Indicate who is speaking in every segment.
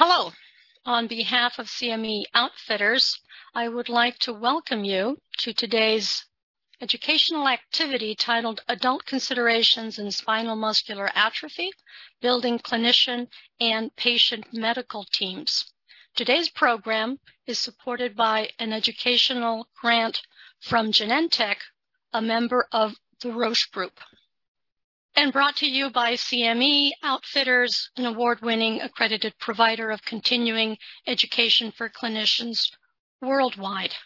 Speaker 1: Hello. On behalf of CME Outfitters, I would like to welcome you to today's educational activity titled Adult Considerations in Spinal Muscular Atrophy, Building Clinician and Patient Medical Teams. Today's program is supported by an educational grant from Genentech, a member of the Roche Group and brought to you by CME Outfitters, an award-winning accredited provider of continuing education for clinicians worldwide.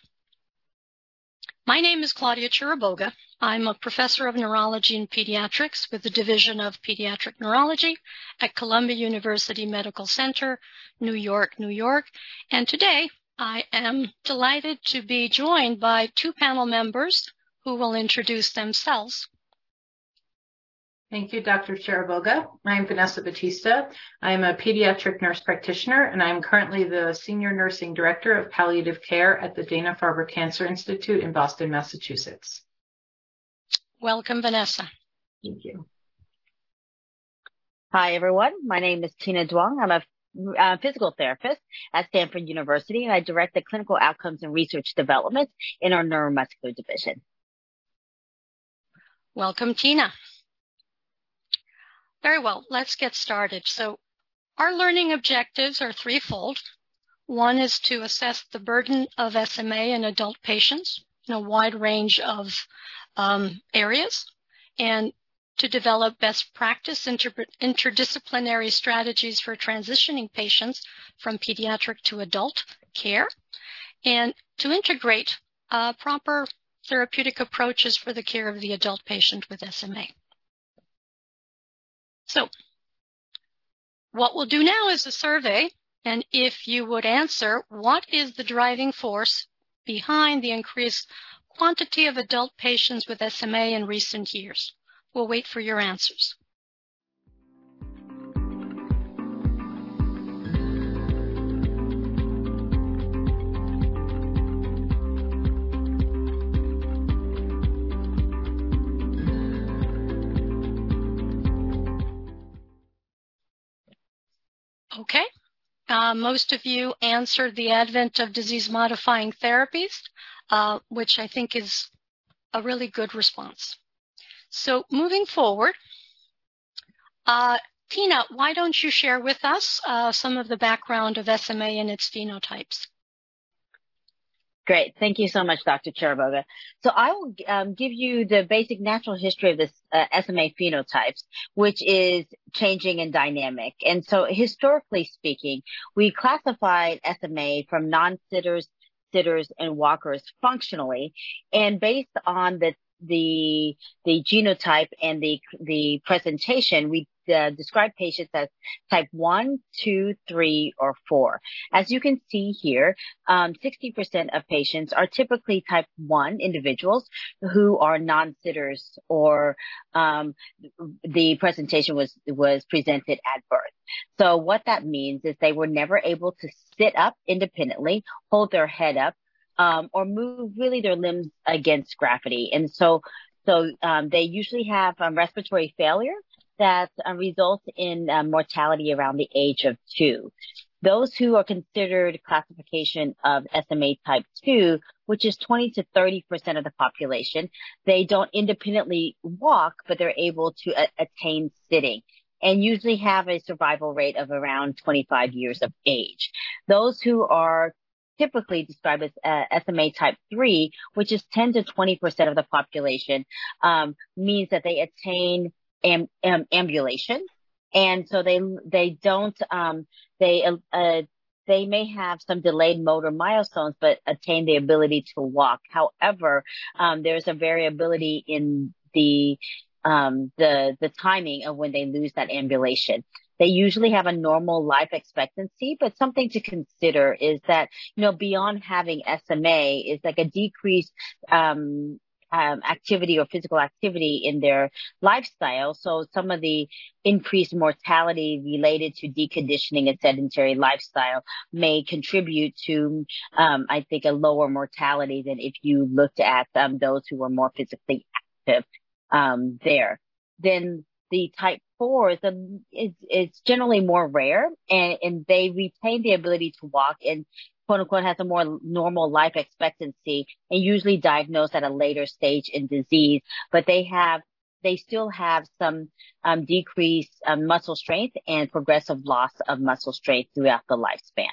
Speaker 1: My name is Claudia Chiriboga. I'm a professor of neurology and pediatrics with the Division of Pediatric Neurology at Columbia University Medical Center, New York, New York. And today I am delighted to be joined by two panel members who will introduce themselves.
Speaker 2: Thank you, Dr. Chiriboga. I'm Vanessa Batista. I'm a pediatric nurse practitioner, and I'm currently the Senior Nursing Director of Palliative Care at the Dana-Farber Cancer Institute in Boston, Massachusetts.
Speaker 1: Welcome, Vanessa.
Speaker 2: Thank you.
Speaker 3: Hi, everyone. My name is Tina Duong. I'm a uh, physical therapist at Stanford University, and I direct the clinical outcomes and research development in our neuromuscular division.
Speaker 1: Welcome, Tina. Very well, let's get started. So our learning objectives are threefold. One is to assess the burden of SMA in adult patients in a wide range of um, areas and to develop best practice inter- interdisciplinary strategies for transitioning patients from pediatric to adult care and to integrate uh, proper therapeutic approaches for the care of the adult patient with SMA. So what we'll do now is a survey. And if you would answer, what is the driving force behind the increased quantity of adult patients with SMA in recent years? We'll wait for your answers. Most of you answered the advent of disease modifying therapies, uh, which I think is a really good response. So moving forward, uh, Tina, why don't you share with us uh, some of the background of SMA and its phenotypes?
Speaker 3: Great. Thank you so much, Dr. Chiriboga. So I will um, give you the basic natural history of this uh, SMA phenotypes, which is changing and dynamic. And so historically speaking, we classified SMA from non-sitters, sitters, and walkers functionally. And based on the the the genotype and the the presentation, we uh, describe patients as type 1, 2, 3, or 4. As you can see here, um, 60% of patients are typically type 1 individuals who are non-sitters or um, the presentation was was presented at birth. So what that means is they were never able to sit up independently, hold their head up, um, or move really their limbs against gravity. And so, so um, they usually have um, respiratory failure that uh, results in uh, mortality around the age of two. Those who are considered classification of SMA type 2, which is 20 to 30% of the population, they don't independently walk, but they're able to a- attain sitting and usually have a survival rate of around 25 years of age. Those who are typically described as uh, SMA type 3, which is 10 to 20% of the population, um, means that they attain am, am, ambulation. And so they, they don't, um, they, uh, they may have some delayed motor milestones, but attain the ability to walk. However, um, there's a variability in the, um, the, the timing of when they lose that ambulation. They usually have a normal life expectancy, but something to consider is that, you know, beyond having SMA is like a decreased, um, activity or physical activity in their lifestyle. So some of the increased mortality related to deconditioning and sedentary lifestyle may contribute to, um, I think, a lower mortality than if you looked at um, those who were more physically active um, there. Then the type four is, a, is, is generally more rare and, and they retain the ability to walk and quote unquote has a more normal life expectancy and usually diagnosed at a later stage in disease, but they have they still have some um, decreased um, muscle strength and progressive loss of muscle strength throughout the lifespan.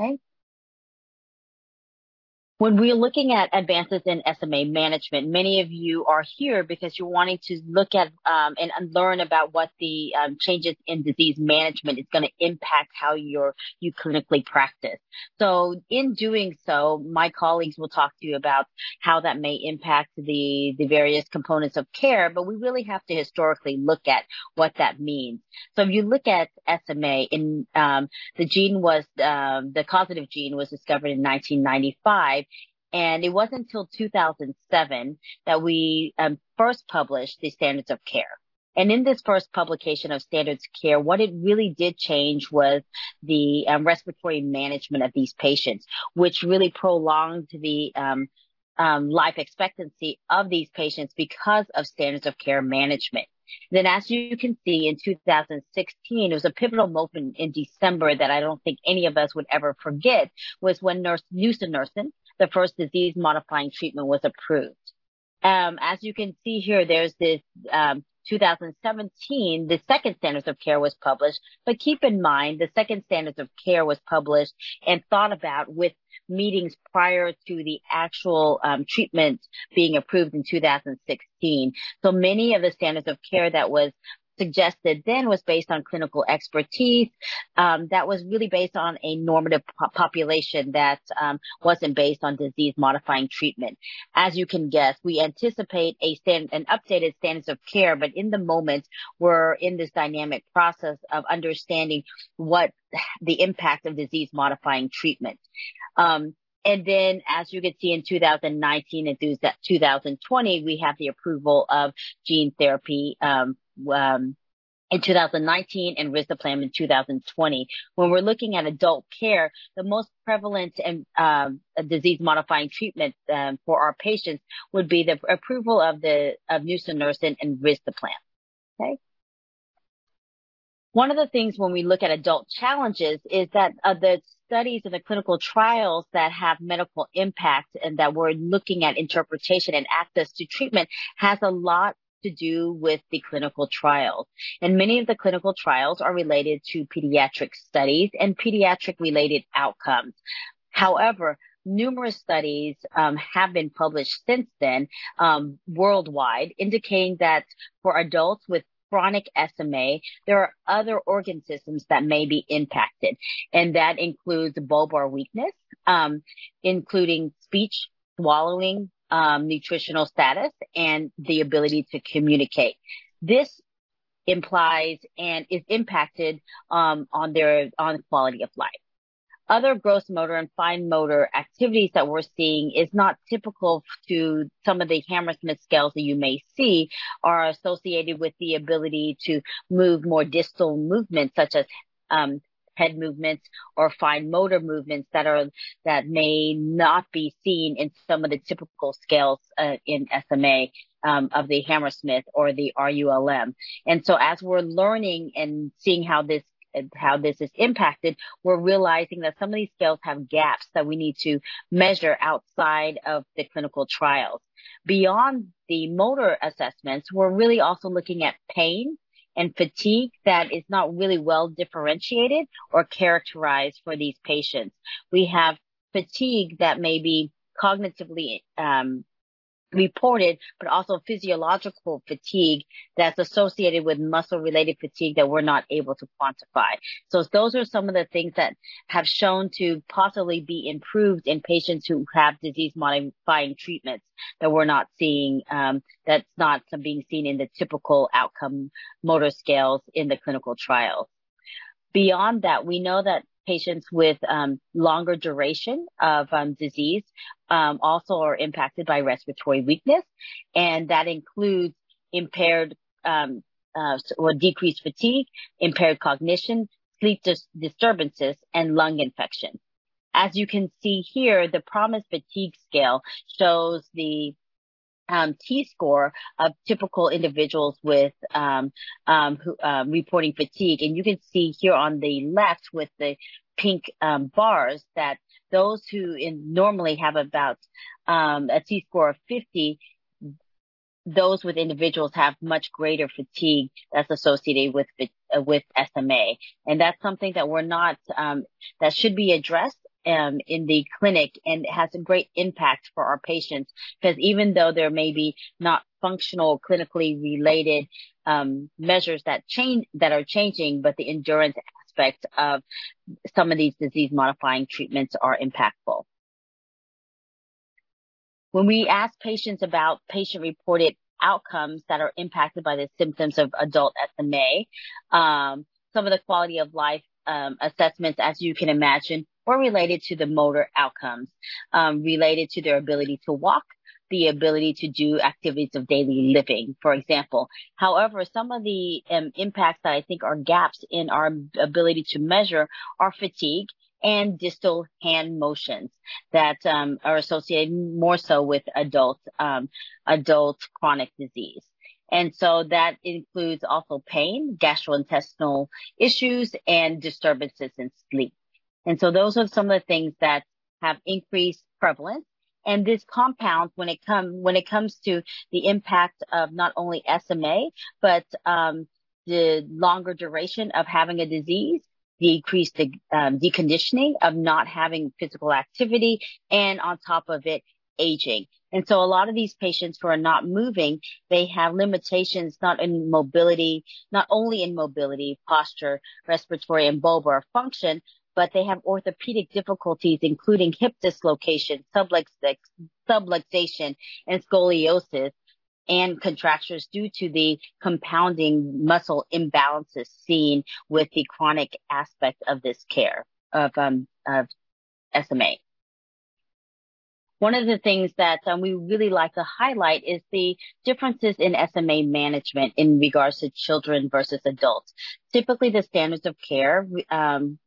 Speaker 3: Okay. When we're looking at advances in SMA management, many of you are here because you're wanting to look at um, and learn about what the um, changes in disease management is going to impact how you're, you clinically practice. So in doing so, my colleagues will talk to you about how that may impact the, the various components of care, but we really have to historically look at what that means. So if you look at SMA, in um, the gene was um, the causative gene was discovered in 1995 and it wasn't until 2007 that we um, first published the standards of care. And in this first publication of standards of care, what it really did change was the um, respiratory management of these patients, which really prolonged the um, um life expectancy of these patients because of standards of care management. Then as you can see in 2016, it was a pivotal moment in December that I don't think any of us would ever forget was when nurse nusinersen the first disease modifying treatment was approved. Um, as you can see here, there's this, um, 2017, the second standards of care was published, but keep in mind the second standards of care was published and thought about with meetings prior to the actual um, treatment being approved in 2016. So many of the standards of care that was suggested then was based on clinical expertise. Um, that was really based on a normative po- population that um, wasn't based on disease modifying treatment. As you can guess, we anticipate a stand, an updated standards of care, but in the moment, we're in this dynamic process of understanding what the impact of disease modifying treatment. Um, and then as you can see in 2019 and 2020, we have the approval of gene therapy, um, um, in 2019 and risdiplam in 2020. When we're looking at adult care, the most prevalent and um, disease modifying treatment um, for our patients would be the approval of the of nusinersen and risdiplam. Okay. One of the things when we look at adult challenges is that uh, the studies and the clinical trials that have medical impact and that we're looking at interpretation and access to treatment has a lot to do with the clinical trials. And many of the clinical trials are related to pediatric studies and pediatric related outcomes. However, numerous studies um, have been published since then um, worldwide indicating that for adults with chronic SMA, there are other organ systems that may be impacted, and that includes bulbar weakness, um, including speech, swallowing, um, nutritional status and the ability to communicate. This implies and is impacted um, on their on quality of life. Other gross motor and fine motor activities that we're seeing is not typical to some of the Hammersmith scales that you may see are associated with the ability to move more distal movements such as um, head movements or fine motor movements that are that may not be seen in some of the typical scales uh, in SMA um, of the Hammersmith or the RULM. And so as we're learning and seeing how this how this is impacted, we're realizing that some of these scales have gaps that we need to measure outside of the clinical trials. Beyond the motor assessments, we're really also looking at pain and fatigue that is not really well differentiated or characterized for these patients. We have fatigue that may be cognitively um, reported, but also physiological fatigue that's associated with muscle related fatigue that we're not able to quantify. So those are some of the things that have shown to possibly be improved in patients who have disease modifying treatments that we're not seeing, um, that's not being seen in the typical outcome motor scales in the clinical trials. Beyond that, we know that patients with um, longer duration of um, disease um, also are impacted by respiratory weakness, and that includes impaired um, uh, or decreased fatigue, impaired cognition, sleep dis- disturbances, and lung infection. As you can see here, the PROMIS fatigue scale shows the um, T-score of typical individuals with um, um, who, um, reporting fatigue. And you can see here on the left with the pink um, bars that those who in, normally have about um, a T-score of 50, those with individuals have much greater fatigue that's associated with uh, with SMA, and that's something that we're not that should be addressed um, in the clinic and it has a great impact for our patients because even though there may be not functional clinically related um, measures that change that are changing, but the endurance aspect of some of these disease modifying treatments are impactful. When we ask patients about patient reported outcomes that are impacted by the symptoms of adult SMA, um, some of the quality of life um, assessments, as you can imagine, or related to the motor outcomes, um, related to their ability to walk, the ability to do activities of daily living, for example. However, some of the um, impacts that I think are gaps in our ability to measure are fatigue and distal hand motions that um, are associated more so with adult um, adult chronic disease. And so that includes also pain, gastrointestinal issues, and disturbances in sleep. And so those are some of the things that have increased prevalence. And this compounds when it comes when it comes to the impact of not only SMA but um, the longer duration of having a disease, the um, deconditioning of not having physical activity, and on top of it, aging. And so a lot of these patients who are not moving, they have limitations not in mobility, not only in mobility, posture, respiratory and bulbar function, but they have orthopedic difficulties, including hip dislocation, subluxation, and scoliosis and contractures due to the compounding muscle imbalances seen with the chronic aspect of this care of, um, of SMA. One of the things that um, we really like to highlight is the differences in SMA management in regards to children versus adults. Typically, the standards of care um,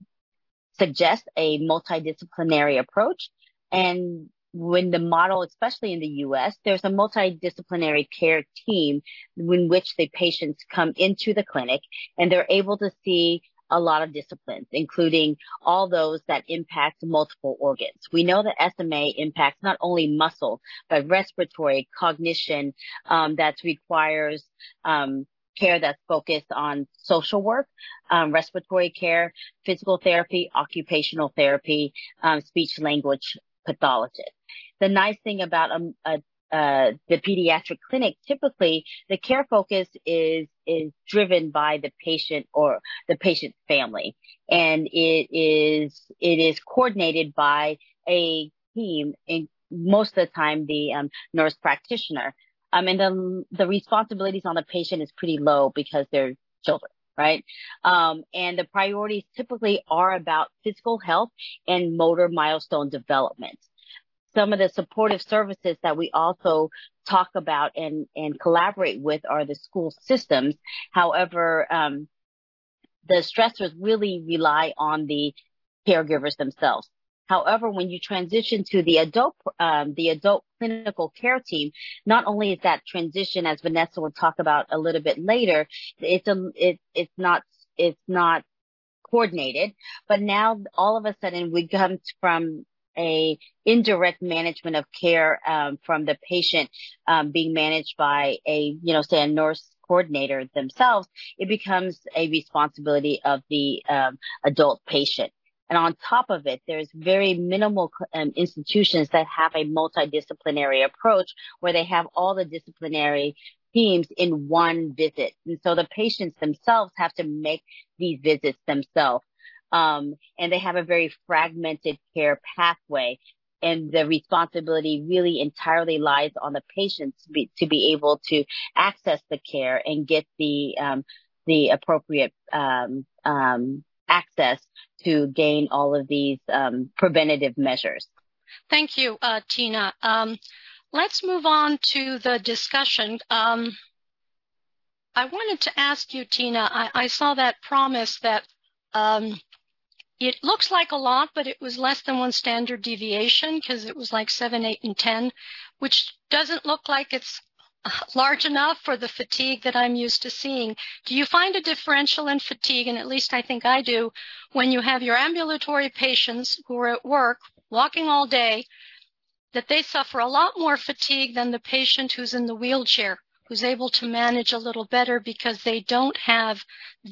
Speaker 3: suggest a multidisciplinary approach, and when the model, especially in the U.S., there's a multidisciplinary care team in which the patients come into the clinic and they're able to see a lot of disciplines, including all those that impact multiple organs. We know that SMA impacts not only muscle, but respiratory, cognition, um, that requires um, care that's focused on social work, um, respiratory care, physical therapy, occupational therapy, um, speech language pathologist. The nice thing about a, a uh, the pediatric clinic, typically the care focus is is driven by the patient or the patient's family, and it is it is coordinated by a team. In most of the time, the um, nurse practitioner. And the the responsibilities on the patient is pretty low because they're children right? Um, and the priorities typically are about physical health and motor milestone development some of the supportive services that we also talk about and, and collaborate with are the school systems. However, um, the stressors really rely on the caregivers themselves. However, when you transition to the adult, um, the adult clinical care team, not only is that transition, as Vanessa will talk about a little bit later, it's a, it, it's not, it's not coordinated, but now all of a sudden we come from a indirect management of care um, from the patient um, being managed by a, you know, say a nurse coordinator themselves, it becomes a responsibility of the um, adult patient. And on top of it, there's very minimal um, institutions that have a multidisciplinary approach where they have all the disciplinary teams in one visit. And so the patients themselves have to make these visits themselves. Um, and they have a very fragmented care pathway. And the responsibility really entirely lies on the patients be, to be able to access the care and get the, um, the appropriate, um, um, access to gain all of these, um, preventative measures.
Speaker 1: Thank you, uh, Tina. Um, let's move on to the discussion. Um, I wanted to ask you, Tina, I, I saw that PROMIS that um, it looks like a lot, but it was less than one standard deviation because it was like seven, eight, and 10, which doesn't look like it's large enough for the fatigue that I'm used to seeing. Do you find a differential in fatigue? And at least I think I do when you have your ambulatory patients who are at work walking all day, that they suffer a lot more fatigue than the patient who's in the wheelchair, who's able to manage a little better because they don't have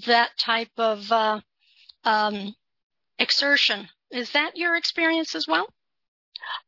Speaker 1: that type of uh, um, exertion. Is that your experience as well?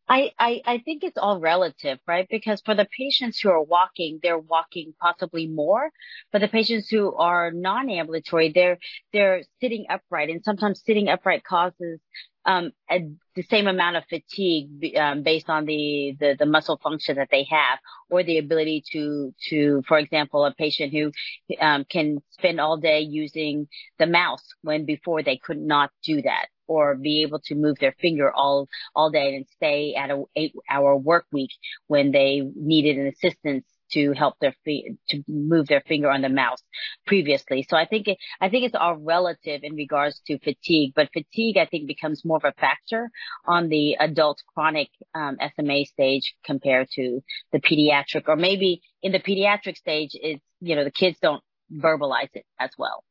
Speaker 3: I, I, I think it's all relative, right? Because for the patients who are walking, they're walking possibly more. For the patients who are non-ambulatory, they're, they're sitting upright and sometimes sitting upright causes um, a, the same amount of fatigue um, based on the, the, the muscle function that they have, or the ability to to, for example, a patient who um, can spend all day using the mouse when before they could not do that, or be able to move their finger all all day and stay at a eight hour work week when they needed an assistance to help their feet to move their finger on the mouse previously. So I think it, I think it's all relative in regards to fatigue, but fatigue I think becomes more of a factor on the adult chronic um, SMA stage compared to the pediatric, or maybe in the pediatric stage, it's you know the kids don't verbalize it as well.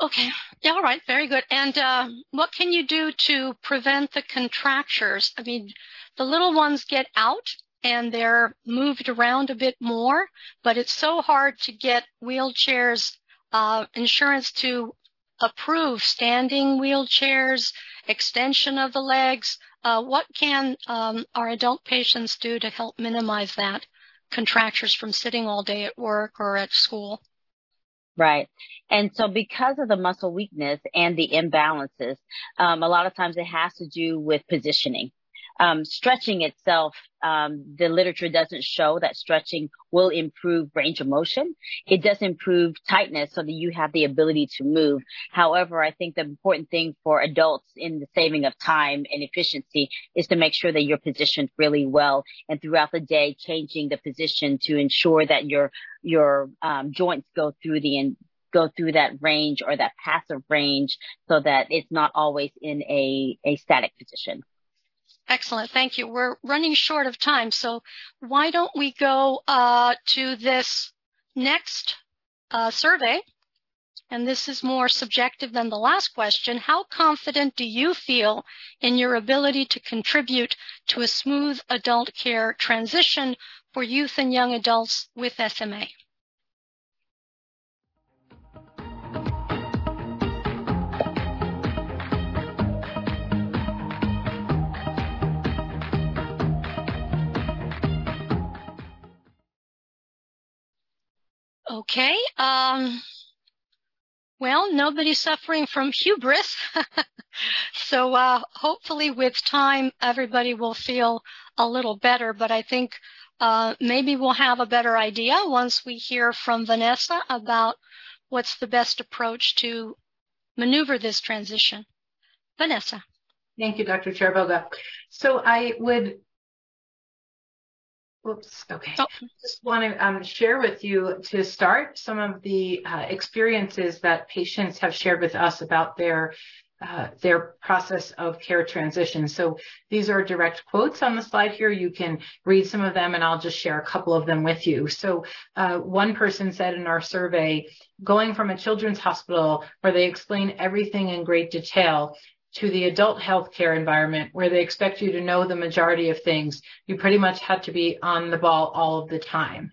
Speaker 1: Okay. Yeah, all right. Very good. And uh, what can you do to prevent the contractures? I mean, the little ones get out and they're moved around a bit more, but it's so hard to get wheelchairs uh, insurance to approve standing wheelchairs, extension of the legs. Uh, what can um, our adult patients do to help minimize that contractures from sitting all day at work or at school?
Speaker 3: Right. And so because of the muscle weakness and the imbalances, um, a lot of times it has to do with positioning um, stretching itself, um, the literature doesn't show that stretching will improve range of motion. It does improve tightness so that you have the ability to move. However, I think the important thing for adults in the saving of time and efficiency is to make sure that you're positioned really well and throughout the day changing the position to ensure that your your um, joints go through the and go through that range or that passive range so that it's not always in a, a static position.
Speaker 1: Excellent. Thank you. We're running short of time, so why don't we go uh, to this next uh, survey? And this is more subjective than the last question. How confident do you feel in your ability to contribute to a smooth adult care transition for youth and young adults with SMA? Okay. Um, well, nobody's suffering from hubris. so uh, hopefully with time, everybody will feel a little better. But I think uh, maybe we'll have a better idea once we hear from Vanessa about what's the best approach to maneuver this transition. Vanessa.
Speaker 2: Thank you, Dr. Chiriboga. So I would Whoops. Okay. Oh. Just want to um, share with you to start some of the uh, experiences that patients have shared with us about their uh, their process of care transition. So these are direct quotes on the slide here. You can read some of them and I'll just share a couple of them with you. So uh, one person said in our survey, going from a children's hospital where they explain everything in great detail to the adult healthcare environment where they expect you to know the majority of things, you pretty much had to be on the ball all of the time.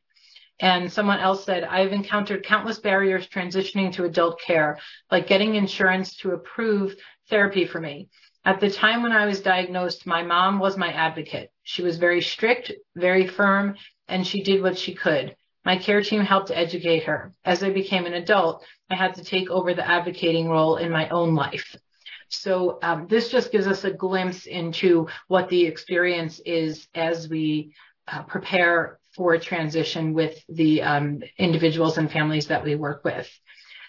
Speaker 2: And someone else said, I've encountered countless barriers transitioning to adult care, like getting insurance to approve therapy for me. At the time when I was diagnosed, my mom was my advocate. She was very strict, very firm, and she did what she could. My care team helped educate her. As I became an adult, I had to take over the advocating role in my own life. So um, this just gives us a glimpse into what the experience is as we uh, prepare for a transition with the um, individuals and families that we work with.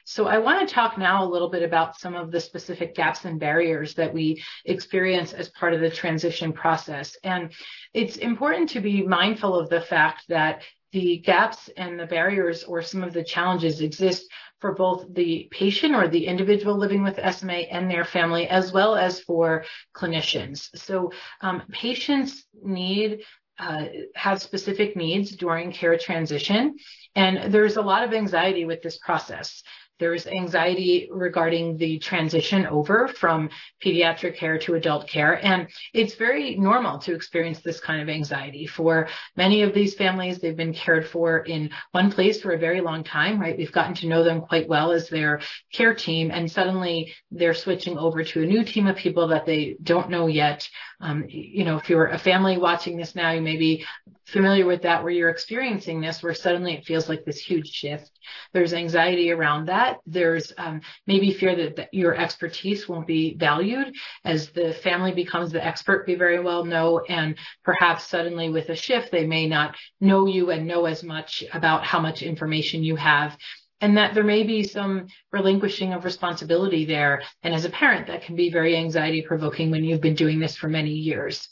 Speaker 2: So I want to talk now a little bit about some of the specific gaps and barriers that we experience as part of the transition process. And it's important to be mindful of the fact that the gaps and the barriers or some of the challenges exist for both the patient or the individual living with SMA and their family, as well as for clinicians. So um, patients need uh, have specific needs during care transition, and there's a lot of anxiety with this process. There's anxiety regarding the transition over from pediatric care to adult care. And it's very normal to experience this kind of anxiety. For many of these families, they've been cared for in one place for a very long time, right? We've gotten to know them quite well as their care team. And suddenly they're switching over to a new team of people that they don't know yet. Um, you know, if you're a family watching this now, you may be familiar with that where you're experiencing this, where suddenly it feels like this huge shift. There's anxiety around that. There's um, maybe fear that, that, your expertise won't be valued as the family becomes the expert, we very well know. And perhaps suddenly with a shift, they may not know you and know as much about how much information you have and that there may be some relinquishing of responsibility there. And as a parent, that can be very anxiety provoking when you've been doing this for many years.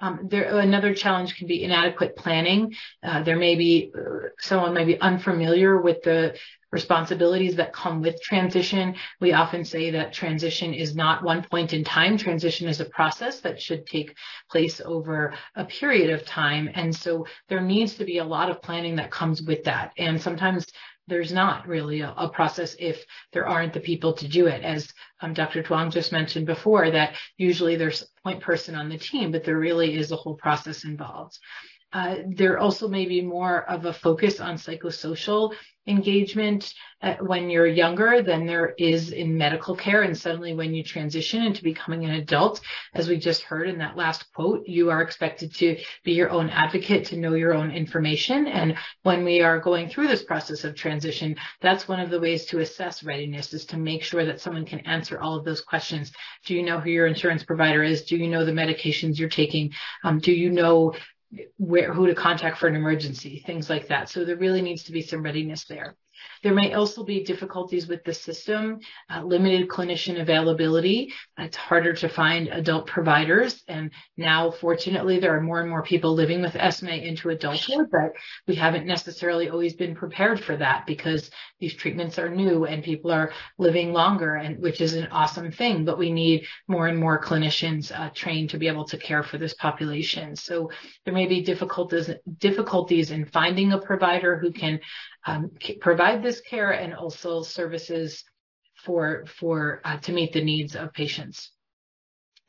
Speaker 2: Um, there, another challenge can be inadequate planning. Uh, there may be uh, someone may be unfamiliar with the responsibilities that come with transition. We often say that transition is not one point in time. Transition is a process that should take place over a period of time. And so there needs to be a lot of planning that comes with that. And sometimes there's not really a, a, process if there aren't the people to do it. As um, Dr. Duong just mentioned before, that usually there's point person on the team, but there really is a whole process involved. Uh, there also may be more of a focus on psychosocial engagement uh, when you're younger than there is in medical care. And suddenly when you transition into becoming an adult, as we just heard in that last quote, you are expected to be your own advocate, to know your own information. And when we are going through this process of transition, that's one of the ways to assess readiness is to make sure that someone can answer all of those questions. Do you know who your insurance provider is? Do you know the medications you're taking? Um, do you know where, who to contact for an emergency, things like that. So there really needs to be some readiness there. There may also be difficulties with the system, uh, limited clinician availability. It's harder to find adult providers. And now, fortunately, there are more and more people living with SMA into adulthood, but we haven't necessarily always been prepared for that because these treatments are new and people are living longer, and which is an awesome thing. But we need more and more clinicians uh, trained to be able to care for this population. So there may be difficulties difficulties in finding a provider who can um, provide this care and also services for for uh, to meet the needs of patients.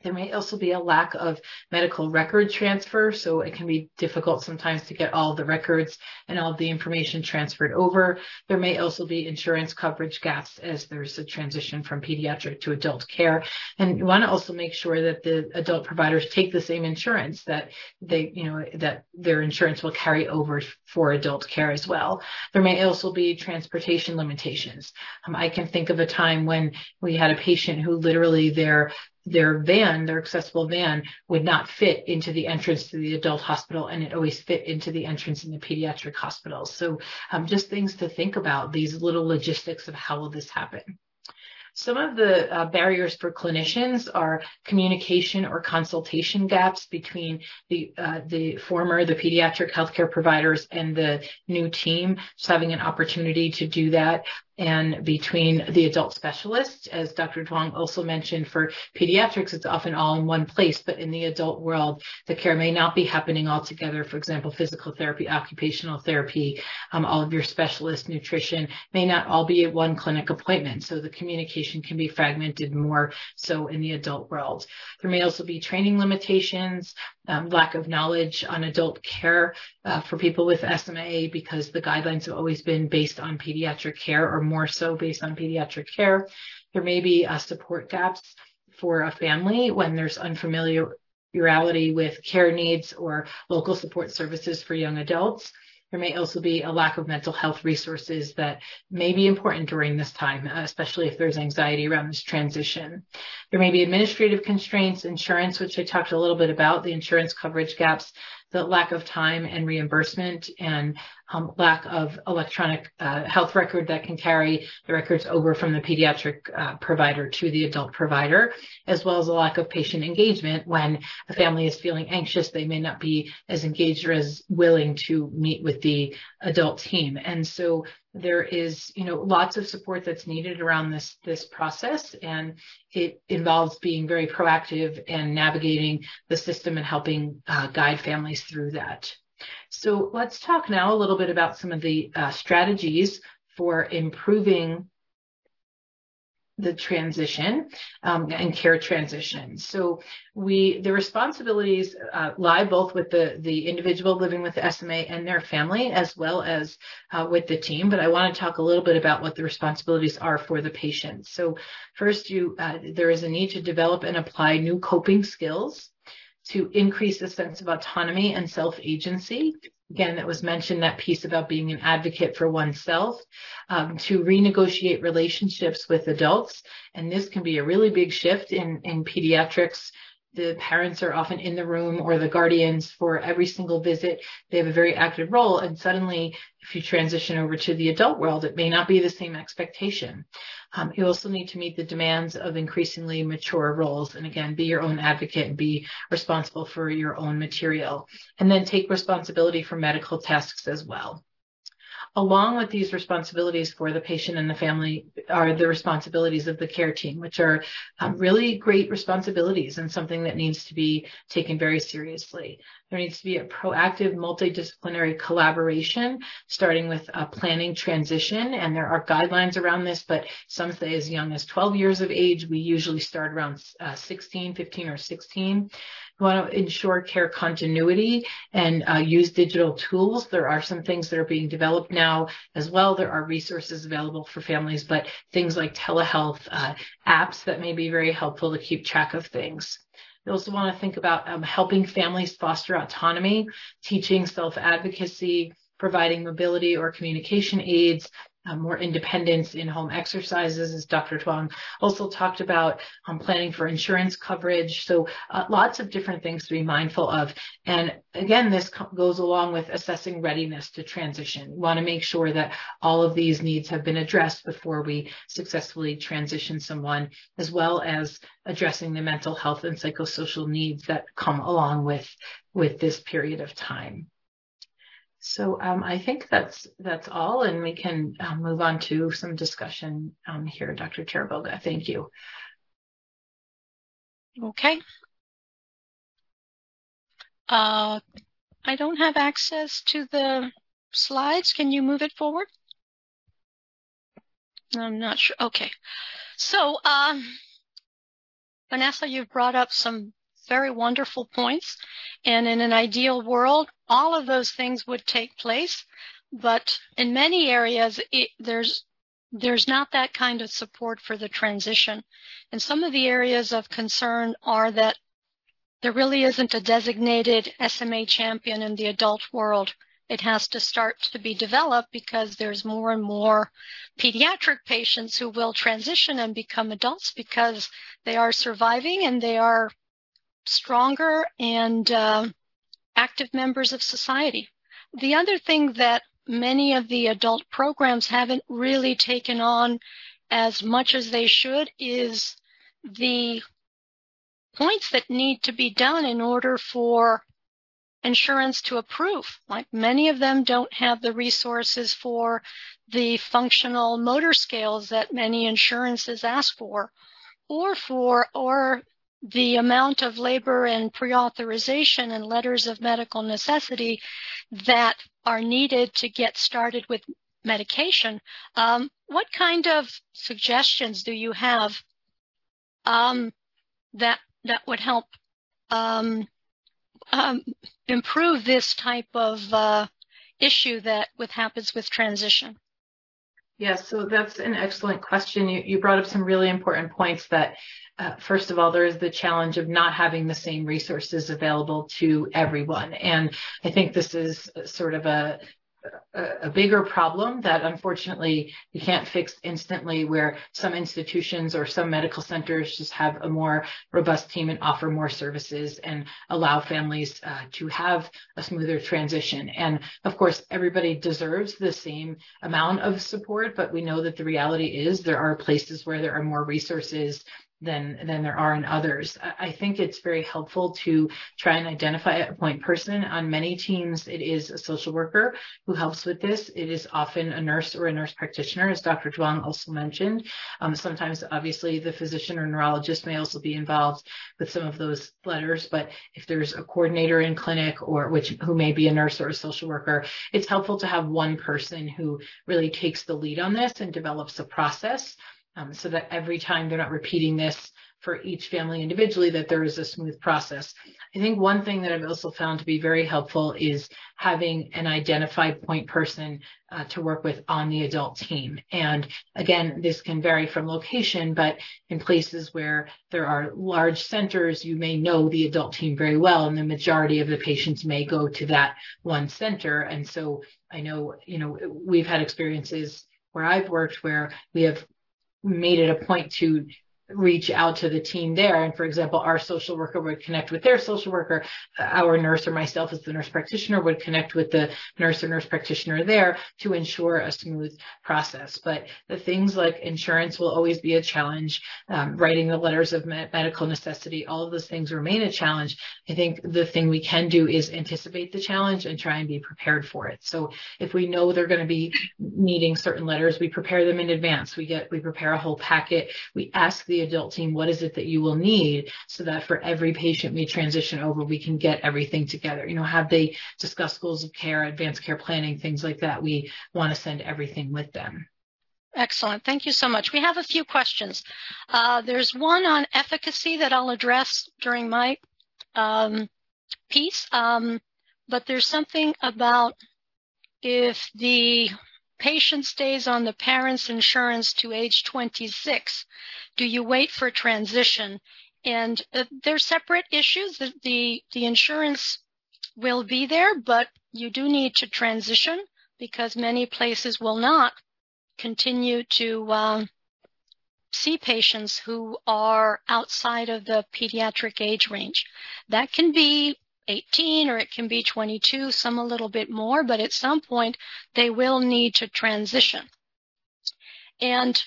Speaker 2: There may also be a lack of medical record transfer, so it can be difficult sometimes to get all the records and all the information transferred over. There may also be insurance coverage gaps as there's a transition from pediatric to adult care. And you want to also make sure that the adult providers take the same insurance that they, you know, that their insurance will carry over for adult care as well. There may also be transportation limitations. Um, I can think of a time when we had a patient who literally their their van, their accessible van, would not fit into the entrance to the adult hospital, and it always fit into the entrance in the pediatric hospital. So, um, just things to think about these little logistics of how will this happen. Some of the uh, barriers for clinicians are communication or consultation gaps between the uh, the former the pediatric healthcare providers and the new team. Just having an opportunity to do that and between the adult specialists, as Dr. Duong also mentioned, for pediatrics, it's often all in one place, but in the adult world, the care may not be happening all together. For example, physical therapy, occupational therapy, um, all of your specialists, nutrition may not all be at one clinic appointment. So the communication can be fragmented more so in the adult world. There may also be training limitations, um, lack of knowledge on adult care uh, for people with SMA because the guidelines have always been based on pediatric care or more so based on pediatric care. There may be uh, support gaps for a family when there's unfamiliarity with care needs or local support services for young adults. There may also be a lack of mental health resources that may be important during this time, especially if there's anxiety around this transition. There may be administrative constraints, insurance, which I talked a little bit about, the insurance coverage gaps, the lack of time and reimbursement and um, lack of electronic uh, health record that can carry the records over from the pediatric uh, provider to the adult provider, as well as a lack of patient engagement when a family is feeling anxious, they may not be as engaged or as willing to meet with the adult team. And so there is, you know, lots of support that's needed around this, this process. And it involves being very proactive and navigating the system and helping uh, guide families through that. So let's talk now a little bit about some of the uh, strategies for improving the transition um, and care transition. So we the responsibilities uh, lie both with the the individual living with SMA and their family as well as uh, with the team. But I want to talk a little bit about what the responsibilities are for the patient. So first, you uh, there is a need to develop and apply new coping skills to increase a sense of autonomy and self agency. Again, that was mentioned that piece about being an advocate for oneself, um, to renegotiate relationships with adults. And this can be a really big shift in, in pediatrics the parents are often in the room or the guardians for every single visit. They have a very active role. And suddenly, if you transition over to the adult world, it may not be the same expectation. Um, you also need to meet the demands of increasingly mature roles. And again, be your own advocate and be responsible for your own material. And then take responsibility for medical tasks as well along with these responsibilities for the patient and the family are the responsibilities of the care team, which are um, really great responsibilities and something that needs to be taken very seriously. There needs to be a proactive multidisciplinary collaboration, starting with a planning transition. And there are guidelines around this, but some say as young as 12 years of age. We usually start around uh, 16, 15 or 16. We want to ensure care continuity and uh, use digital tools. There are some things that are being developed now as well. There are resources available for families, but things like telehealth uh, apps that may be very helpful to keep track of things. We also want to think about um, helping families foster autonomy, teaching self-advocacy, providing mobility or communication aids, um, more independence in home exercises, as Dr. Duong also talked about, um, planning for insurance coverage. So uh, lots of different things to be mindful of. And again, this co- goes along with assessing readiness to transition. We want to make sure that all of these needs have been addressed before we successfully transition someone, as well as addressing the mental health and psychosocial needs that come along with, with this period of time. So um, I think that's that's all, and we can um, move on to some discussion um, here, Dr. Chiriboga. Thank you.
Speaker 1: Okay. Uh, I don't have access to the slides. Can you move it forward? I'm not sure. Okay. So, um, Vanessa, you've brought up some very wonderful points. And in an ideal world, all of those things would take place. But in many areas, it, there's there's not that kind of support for the transition. And some of the areas of concern are that there really isn't a designated SMA champion in the adult world. It has to start to be developed because there's more and more pediatric patients who will transition and become adults because they are surviving and they are stronger and uh, active members of society. The other thing that many of the adult programs haven't really taken on as much as they should is the points that need to be done in order for insurance to approve. Like many of them don't have the resources for the functional motor scales that many insurances ask for or for or the amount of labor and pre-authorization and letters of medical necessity that are needed to get started with medication. Um, what kind of suggestions do you have um, that that would help um, um improve this type of uh, issue that with happens with transition?
Speaker 2: Yes, so that's an excellent question. You, you brought up some really important points that uh, first of all, there is the challenge of not having the same resources available to everyone. And I think this is sort of a a, bigger problem that unfortunately you can't fix instantly where some institutions or some medical centers just have a more robust team and offer more services and allow families uh, to have a smoother transition. And of course, everybody deserves the same amount of support, but we know that the reality is there are places where there are more resources than than there are in others. I think it's very helpful to try and identify a point person. On many teams, it is a social worker who helps with this. It is often a nurse or a nurse practitioner, as Dr. Duong also mentioned. Um, sometimes, obviously, the physician or neurologist may also be involved with some of those letters. But if there's a coordinator in clinic or which who may be a nurse or a social worker, it's helpful to have one person who really takes the lead on this and develops a process um, so that every time they're not repeating this for each family individually, that there is a smooth process. I think one thing that I've also found to be very helpful is having an identified point person uh, to work with on the adult team. And again, this can vary from location, but in places where there are large centers, you may know the adult team very well, and the majority of the patients may go to that one center. And so I know, you know, we've had experiences where I've worked where we have made it a point to reach out to the team there. And for example, our social worker would connect with their social worker. Our nurse or myself as the nurse practitioner would connect with the nurse or nurse practitioner there to ensure a smooth process. But the things like insurance will always be a challenge. Um, writing the letters of medical necessity, all of those things remain a challenge. I think the thing we can do is anticipate the challenge and try and be prepared for it. So if we know they're going to be needing certain letters, we prepare them in advance. We get, we prepare a whole packet. We ask the adult team, what is it that you will need so that for every patient we transition over, we can get everything together. You know, have they discussed goals of care, advanced care planning, things like that. We want to send everything with them.
Speaker 1: Excellent. Thank you so much. We have a few questions. Uh, there's one on efficacy that I'll address during my um, piece, um, but there's something about if the patient stays on the parent's insurance to age 26, do you wait for transition? And uh, they're separate issues. The, the, the insurance will be there, but you do need to transition because many places will not continue to um, see patients who are outside of the pediatric age range. That can be 18 or it can be 22, some a little bit more, but at some point they will need to transition. And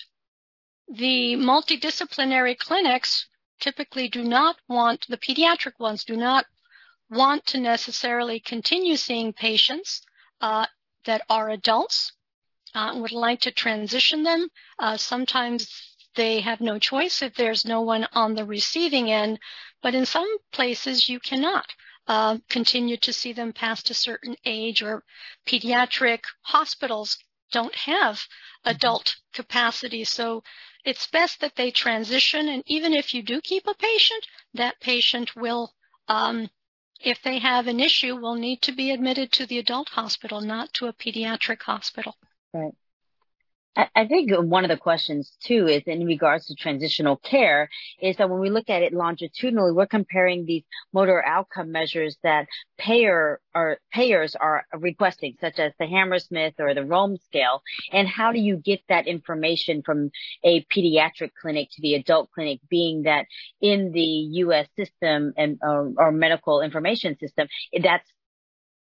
Speaker 1: the multidisciplinary clinics typically do not want, the pediatric ones do not want to necessarily continue seeing patients uh, that are adults, uh, would like to transition them. Uh, sometimes they have no choice if there's no one on the receiving end, but in some places you cannot uh, continue to see them past a certain age or pediatric hospitals don't have mm-hmm. adult capacity. So it's best that they transition. And even if you do keep a patient, that patient will, um, if they have an issue, will need to be admitted to the adult hospital, not to a pediatric hospital.
Speaker 3: Right. I think one of the questions too is in regards to transitional care is that when we look at it longitudinally, we're comparing these motor outcome measures that payer or payers are requesting, such as the Hammersmith or the RULM scale. And how do you get that information from a pediatric clinic to the adult clinic, being that in the U.S. system and uh, or, or medical information system, that's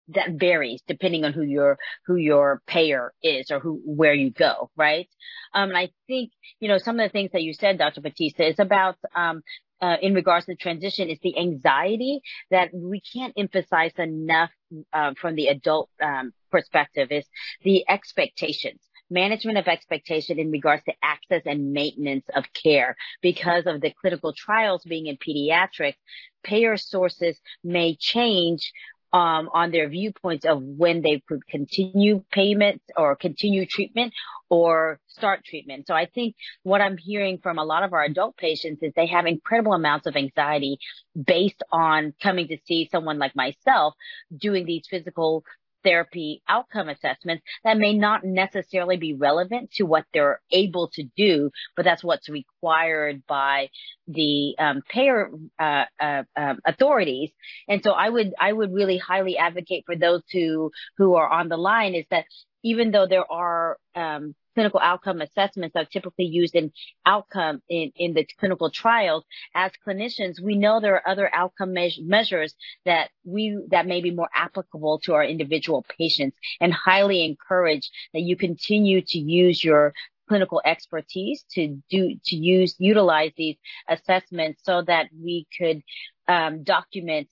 Speaker 3: that varies depending on who your who your payer is or who where you go, right? Um, and I think you know some of the things that you said, Dr. Batista, is about um, uh, in regards to the transition is the anxiety that we can't emphasize enough uh, from the adult um, perspective is the expectations management of expectation in regards to access and maintenance of care because of the clinical trials being in pediatrics payer sources may change um, on their viewpoints of when they could continue payments or continue treatment or start treatment. So I think what I'm hearing from a lot of our adult patients is they have incredible amounts of anxiety based on coming to see someone like myself doing these physical therapy outcome assessments that may not necessarily be relevant to what they're able to do, but that's what's required by the um, payer uh, uh, um, authorities. And so I would I would really highly advocate for those who who are on the line is that even though there are um, clinical outcome assessments that are typically used in outcome in, in the clinical trials. As clinicians, we know there are other outcome me- measures that we, that may be more applicable to our individual patients and highly encourage that you continue to use your clinical expertise to do, to use, utilize these assessments so that we could um, document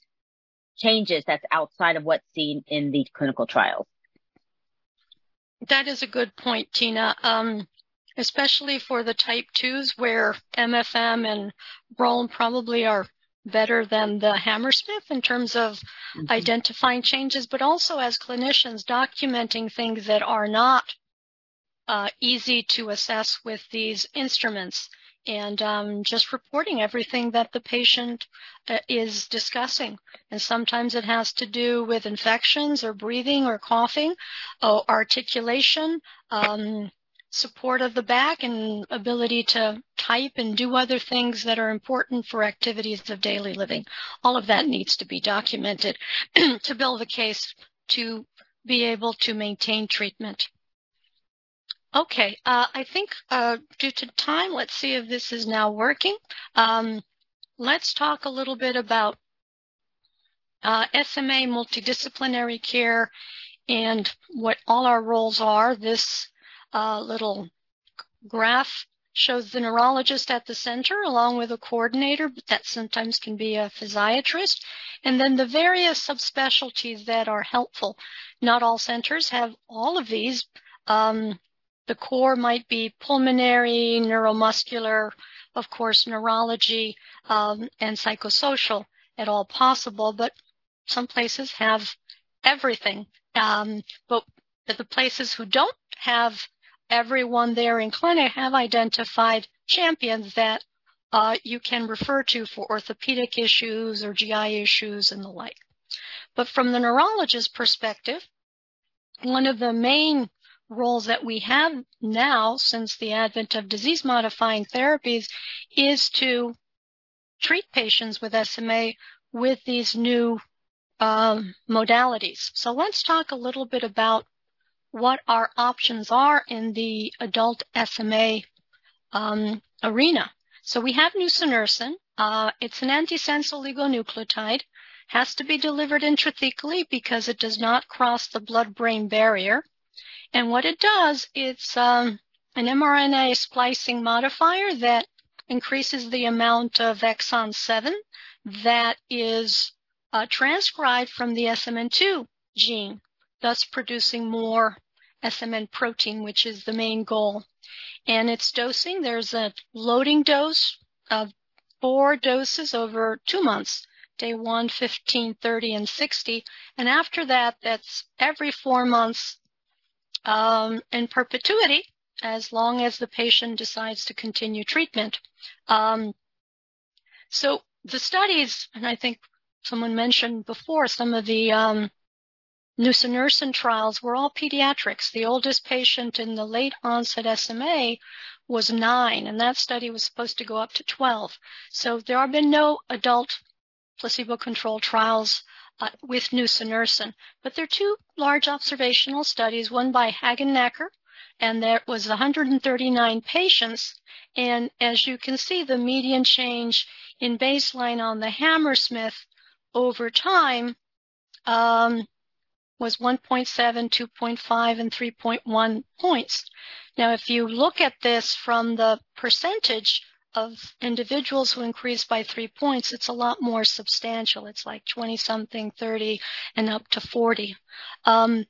Speaker 3: changes that's outside of what's seen in the clinical trials.
Speaker 1: That is a good point, Tina. Um, especially for the type 2s where MFM and Brown probably are better than the Hammersmith in terms of mm-hmm. identifying changes, but also as clinicians documenting things that are not uh, easy to assess with these instruments and um, just reporting everything that the patient uh, is discussing. And sometimes it has to do with infections or breathing or coughing, or articulation, um, support of the back, and ability to type and do other things that are important for activities of daily living. All of that needs to be documented to build a case to be able to maintain treatment. Okay, uh, I think uh, due to time, let's see if this is now working. Um, let's talk a little bit about uh, SMA multidisciplinary care and what all our roles are. This uh, little graph shows the neurologist at the center along with a coordinator, but that sometimes can be a physiatrist, and then the various subspecialties that are helpful. Not all centers have all of these. Um, the core might be pulmonary, neuromuscular, of course, neurology, um, and psychosocial at all possible, but some places have everything. Um, but the places who don't have everyone there in clinic have identified champions that uh, you can refer to for orthopedic issues or GI issues and the like. But from the neurologist's perspective, one of the main roles that we have now since the advent of disease modifying therapies is to treat patients with SMA with these new um, modalities. So let's talk a little bit about what our options are in the adult SMA um, arena. So we have nusinersen. Uh, it's an antisense oligonucleotide. Has to be delivered intrathecally because it does not cross the blood-brain barrier. And what it does, it's um, an mRNA splicing modifier that increases the amount of exon 7 that is uh, transcribed from the SMN2 gene, thus producing more SMN protein, which is the main goal. And its dosing, there's a loading dose of four doses over two months, day 1, 15, 30, and 60. And after that, that's every four months um, in perpetuity as long as the patient decides to continue treatment. Um, so the studies, and I think someone mentioned before, some of the um, nusinersen trials were all pediatrics. The oldest patient in the late onset SMA was nine, and that study was supposed to go up to 12. So there have been no adult placebo-controlled trials uh, with nusinersen. But there are two large observational studies, one by Hagenacker, and there was 139 patients. And as you can see, the median change in baseline on the Hammersmith over time um, was 1.7, 2.5, and 3.1 points. Now, if you look at this from the percentage of individuals who increased by three points, it's a lot more substantial. It's like 20 something, 30, and up to 40. Um,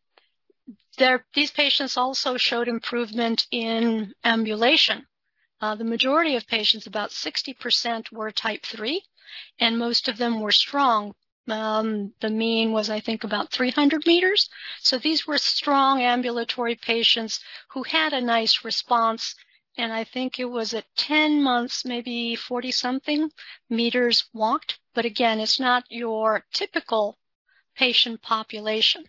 Speaker 1: there, these patients also showed improvement in ambulation. Uh, the majority of patients, about 60%, were type 3, and most of them were strong. Um, the mean was, I think, about 300 meters. So these were strong ambulatory patients who had a nice response and I think it was at 10 months, maybe 40 something meters walked. But again, it's not your typical patient population.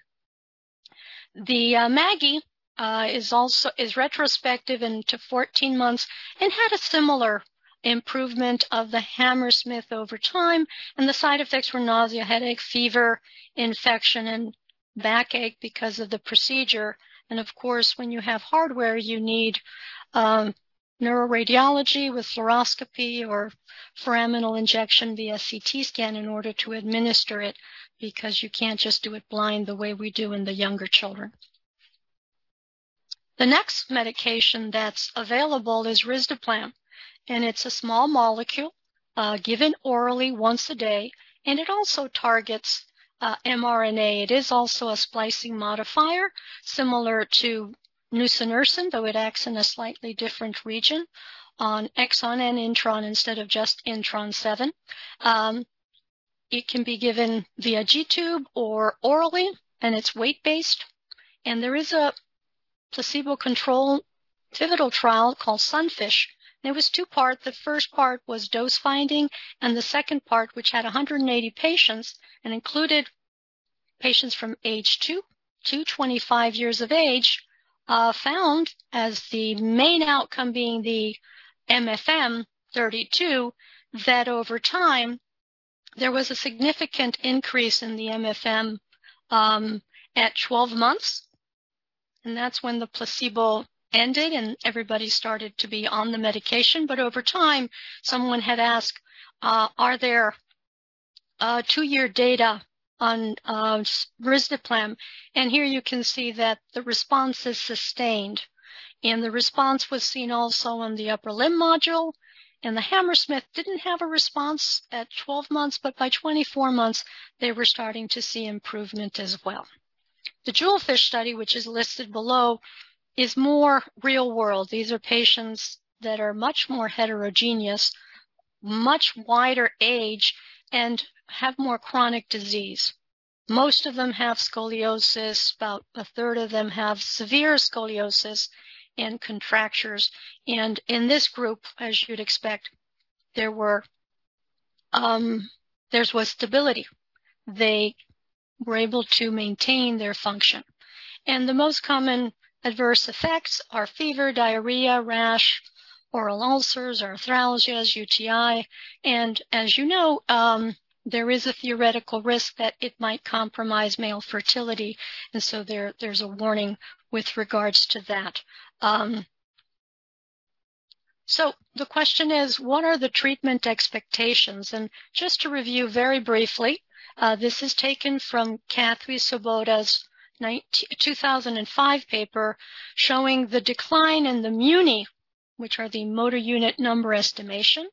Speaker 1: the uh, Maggi uh, is also is retrospective into 14 months and had a similar improvement of the Hammersmith over time, and the side effects were nausea, headache, fever, infection, and backache because of the procedure. And of course, when you have hardware, you need um, neuroradiology with fluoroscopy or foraminal injection via CT scan in order to administer it because you can't just do it blind the way we do in the younger children. The next medication that's available is risdiplam, and it's a small molecule uh, given orally once a day, and it also targets mRNA. It is also a splicing modifier, similar to nusinersen, though it acts in a slightly different region on exon and intron instead of just intron 7. Um, it can be given via G-tube or orally, and it's weight-based. And there is a placebo-controlled pivotal trial called Sunfish. It was two part. The first part was dose finding, and the second part, which had 180 patients and included patients from age 2 to 25 years of age, uh, found as the main outcome being the MFM 32 that over time there was a significant increase in the MFM um, at 12 months and that's when the placebo ended and everybody started to be on the medication. But over time, someone had asked, uh, are there uh, two-year data on uh, risdiplam? And here you can see that the response is sustained. And the response was seen also on the upper limb module. And the Hammersmith didn't have a response at 12 months, but by 24 months, they were starting to see improvement as well. The Jewelfish study, which is listed below, is more real world. These are patients that are much more heterogeneous, much wider age, and have more chronic disease. Most of them have scoliosis. About a third of them have severe scoliosis and contractures. And in this group, as you'd expect, there were um, there was stability. They were able to maintain their function. And the most common adverse effects are fever, diarrhea, rash, oral ulcers, arthralgias, UTI, and as you know, um, there is a theoretical risk that it might compromise male fertility, and so there, there's a warning with regards to that. Um, so the question is, what are the treatment expectations? And just to review very briefly, uh, this is taken from Kathy Swoboda's 2005 paper showing the decline in the MUNE, which are the motor unit number estimation,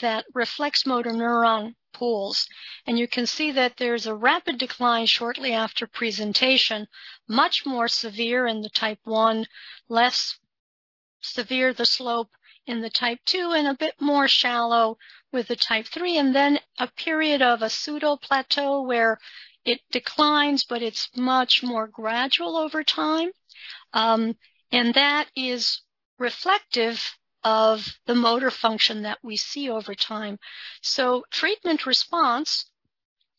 Speaker 1: that reflects motor neuron pools. And you can see that there's a rapid decline shortly after presentation, much more severe in the type 1, less severe the slope in the type 2, and a bit more shallow with the type 3, and then a period of a pseudo plateau where it declines, but it's much more gradual over time. Um, and that is reflective of the motor function that we see over time. So treatment response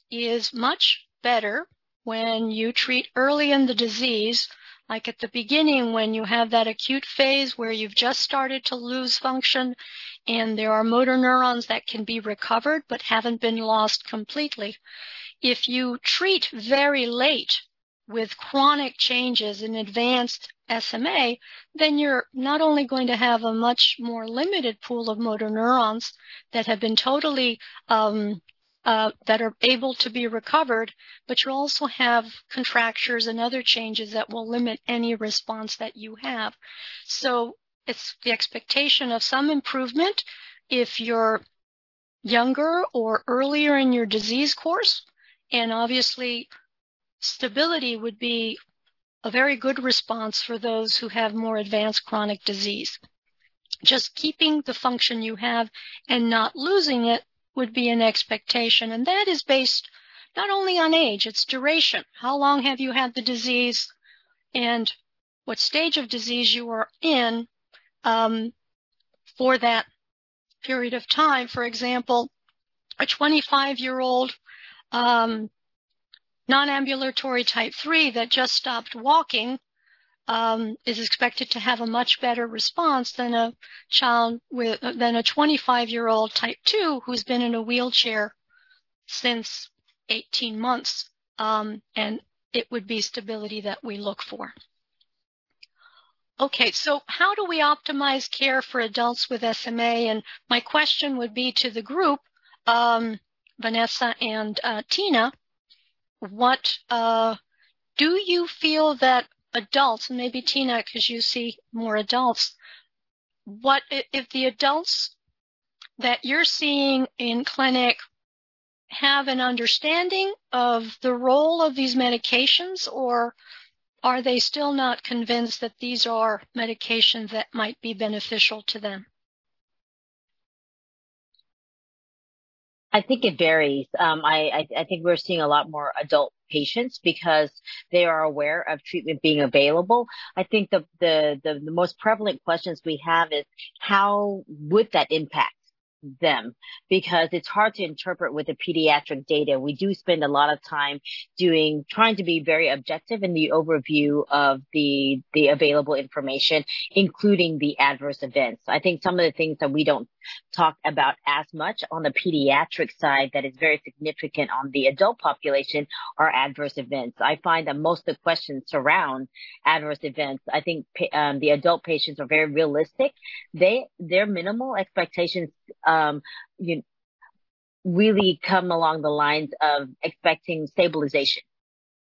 Speaker 1: is much better when you treat early in the disease like at the beginning when you have that acute phase where you've just started to lose function and there are motor neurons that can be recovered but haven't been lost completely. If you treat very late with chronic changes in advanced SMA, then you're not only going to have a much more limited pool of motor neurons that have been totally um, uh, that are able to be recovered, but you also have contractures and other changes that will limit any response that you have. So it's the expectation of some improvement if you're younger or earlier in your disease course. And obviously, stability would be a very good response for those who have more advanced chronic disease. Just keeping the function you have and not losing it would be an expectation. And that is based not only on age, it's duration. How long have you had the disease and what stage of disease you are in um, for that period of time. For example, a 25 year old um, non-ambulatory type 3 that just stopped walking um, is expected to have a much better response than a child with than a 25 year old type 2 who's been in a wheelchair since 18 months um, and it would be stability that we look for. Okay so how do we optimize care for adults with sma and my question would be to the group um, vanessa and uh, tina what uh, do you feel that adults, maybe Tina, because you see more adults, what if the adults that you're seeing in clinic have an understanding of the role of these medications, or are they still not convinced that these are medications that might be beneficial to them?
Speaker 3: I think it varies. Um, I, I, I think we're seeing a lot more adult patients because they are aware of treatment being available. I think the, the, the, the most prevalent questions we have is how would that impact them because it's hard to interpret with the pediatric data. We do spend a lot of time doing, trying to be very objective in the overview of the, the available information, including the adverse events. I think some of the things that we don't talk about as much on the pediatric side that is very significant on the adult population are adverse events. I find that most of the questions surround adverse events. I think um, the adult patients are very realistic. They, their minimal expectations um, you really come along the lines of expecting stabilization.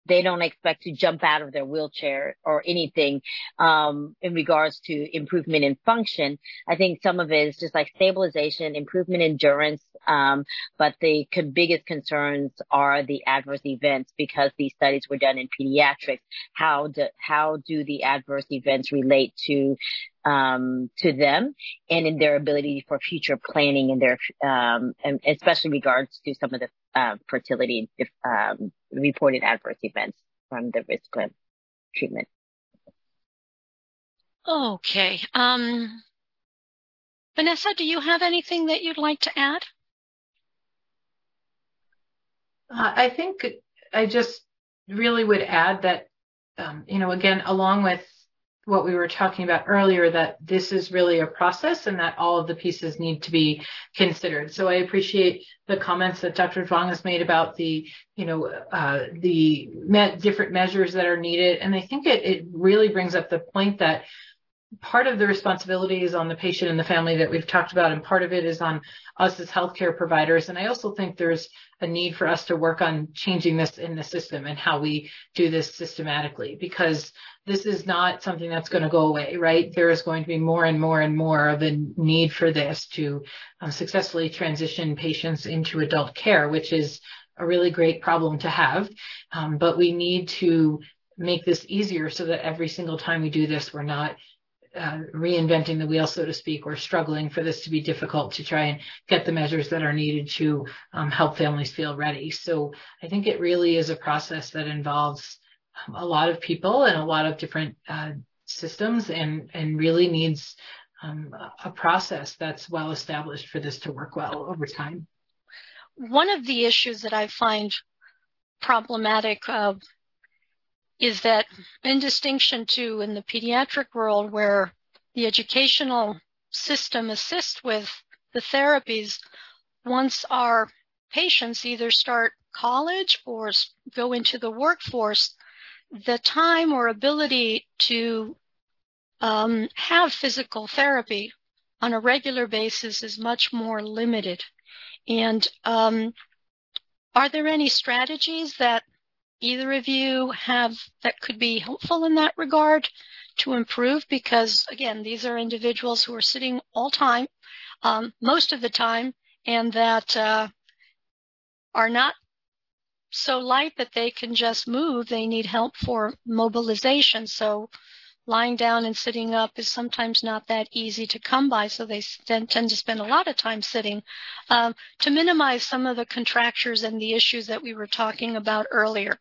Speaker 3: They don't expect to jump out of their wheelchair or anything um, in regards to improvement in function. I think some of it is just like stabilization, improvement in endurance, um, but the biggest concerns are the adverse events because these studies were done in pediatrics. How do how do the adverse events relate to um, to them and in their ability for future planning and their, um, and especially regards to some of the uh, fertility um, reported adverse events from the risperidone treatment.
Speaker 1: Okay. Um, Vanessa, do you have anything that you'd like to add?
Speaker 2: Uh, I think I just really would add that, um, you know, again, along with what we were talking about earlier that this is really a process and that all of the pieces need to be considered. So I appreciate the comments that Dr. Duong has made about the, you know, uh, the different measures that are needed. And I think it, it really brings up the point that part of the responsibility is on the patient and the family that we've talked about, and part of it is on us as healthcare providers. And I also think there's a need for us to work on changing this in the system and how we do this systematically because this is not something that's going to go away, right? There is going to be more and more and more of a need for this to um, successfully transition patients into adult care, which is a really great problem to have. Um, but we need to make this easier so that every single time we do this, we're not uh, reinventing the wheel, so to speak, or struggling for this to be difficult to try and get the measures that are needed to um, help families feel ready. So I think it really is a process that involves a lot of people and a lot of different uh, systems and, and really needs um, a process that's well established for this to work well over time.
Speaker 1: One of the issues that I find problematic uh, is that in distinction to in the pediatric world where the educational system assists with the therapies, once our patients either start college or go into the workforce, the time or ability to um, have physical therapy on a regular basis is much more limited. And um, are there any strategies that either of you have that could be helpful in that regard to improve? Because again, these are individuals who are sitting all time, um, most of the time, and that uh, are not so light that they can just move. They need help for mobilization. So lying down and sitting up is sometimes not that easy to come by. So they tend to spend a lot of time sitting um, to minimize some of the contractures and the issues that we were talking about earlier.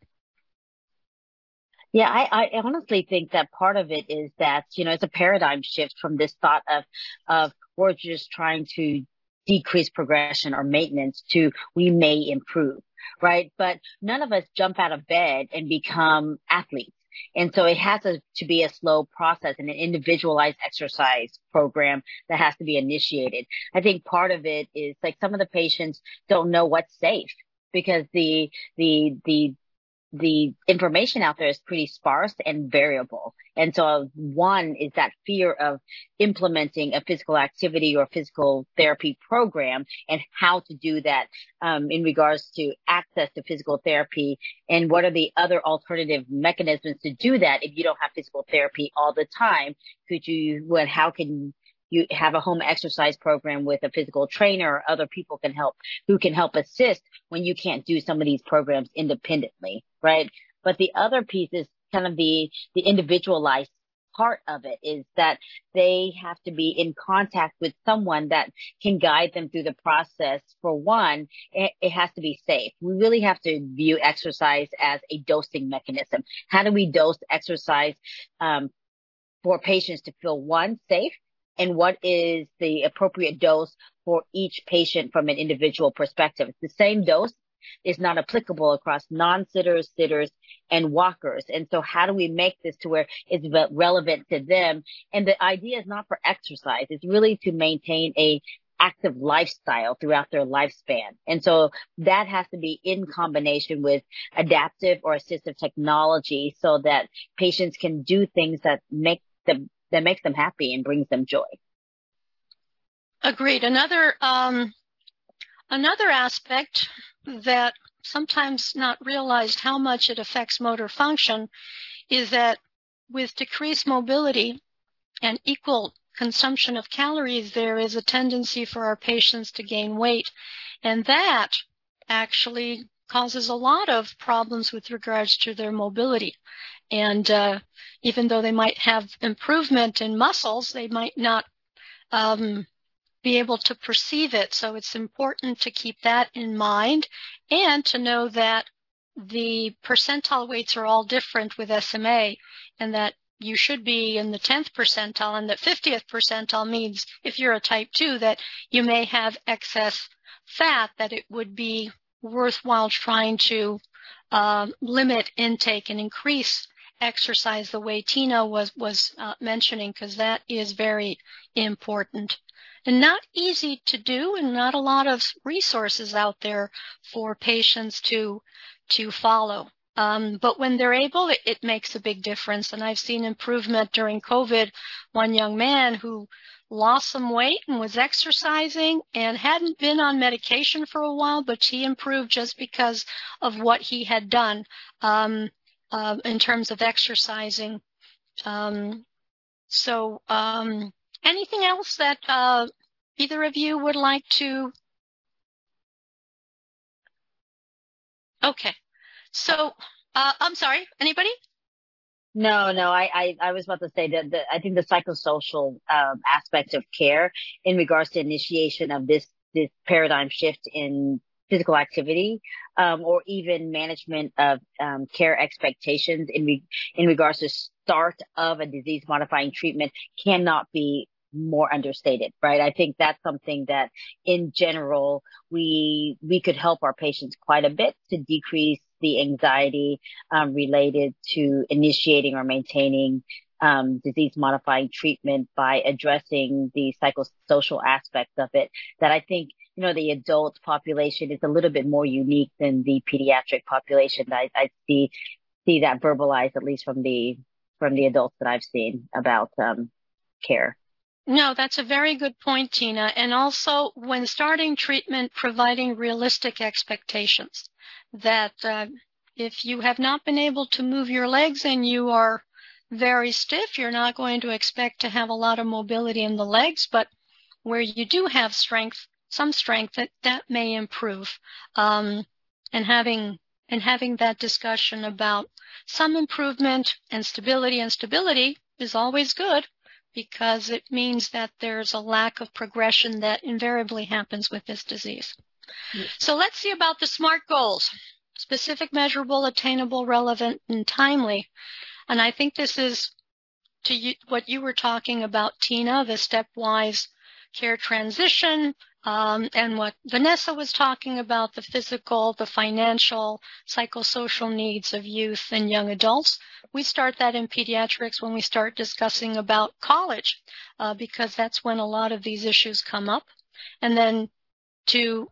Speaker 3: Yeah, I, I honestly think that part of it is that, you know, it's a paradigm shift from this thought of, of we're just trying to decrease progression or maintenance to we may improve. right? But none of us jump out of bed and become athletes. And so it has to, to be a slow process and an individualized exercise program that has to be initiated. I think part of it is like some of the patients don't know what's safe because the, the, the the information out there is pretty sparse and variable. And so one is that fear of implementing a physical activity or physical therapy program and how to do that um, in regards to access to physical therapy and what are the other alternative mechanisms to do that if you don't have physical therapy all the time. Could you, what, how can you have a home exercise program with a physical trainer or other people can help who can help assist when you can't do some of these programs independently, right? But the other piece is kind of the, the individualized part of it is that they have to be in contact with someone that can guide them through the process. For one, it, it, has to be safe. We really have to view exercise as a dosing mechanism. How do we dose exercise um, for patients to feel one safe and what is the appropriate dose for each patient from an individual perspective. It's the same dose is not applicable across non-sitters, sitters, and walkers. And so how do we make this to where it's relevant to them? And the idea is not for exercise. It's really to maintain a active lifestyle throughout their lifespan. And so that has to be in combination with adaptive or assistive technology so that patients can do things that make them that makes them happy and brings them joy.
Speaker 1: Agreed. Another um, another aspect that sometimes not realized how much it affects motor function is that with decreased mobility and equal consumption of calories, there is a tendency for our patients to gain weight. And that actually causes a lot of problems with regards to their mobility. And uh, even though they might have improvement in muscles, they might not um, be able to perceive it. So it's important to keep that in mind and to know that the percentile weights are all different with SMA and that you should be in the 10th percentile and that 50th percentile means if you're a type 2 that you may have excess fat that it would be worthwhile trying to uh, limit intake and increase exercise the way Tina was was uh, mentioning because that is very important and not easy to do and not a lot of resources out there for patients to to follow. Um, but when they're able, it, it makes a big difference. And I've seen improvement during COVID. One young man who lost some weight and was exercising and hadn't been on medication for a while, but he improved just because of what he had done. Um, uh, in terms of exercising. Um, so, um, anything else that uh, either of you would like to? Okay. So, uh, I'm sorry. Anybody?
Speaker 3: No, no, I, I, I was about to say that the, I think the psychosocial um, aspect of care in regards to initiation of this this paradigm shift in physical activity, um, or even management of um, care expectations in re- in regards to start of a disease modifying treatment cannot be more understated, right? I think that's something that in general we we could help our patients quite a bit to decrease the anxiety um, related to initiating or maintaining um, disease modifying treatment by addressing the psychosocial aspects of it that I think you know, the adult population is a little bit more unique than the pediatric population. I, I see, see that verbalized at least from the, from the adults that I've seen about, um, care.
Speaker 1: No, that's a very good point, Tina. And also, when starting treatment, providing realistic expectations that uh, if you have not been able to move your legs and you are very stiff, you're not going to expect to have a lot of mobility in the legs. But where you do have strength, some strength that that may improve. Um, and having and having that discussion about some improvement and stability and stability is always good because it means that there's a lack of progression that invariably happens with this disease. Yes. So let's see about the SMART goals. Specific, measurable, attainable, relevant, and timely. And I think this is to you, what you were talking about, Tina, the stepwise care transition, um, and what Vanessa was talking about the physical, the financial, psychosocial needs of youth and young adults. We start that in pediatrics when we start discussing about college, uh, because that's when a lot of these issues come up. And then to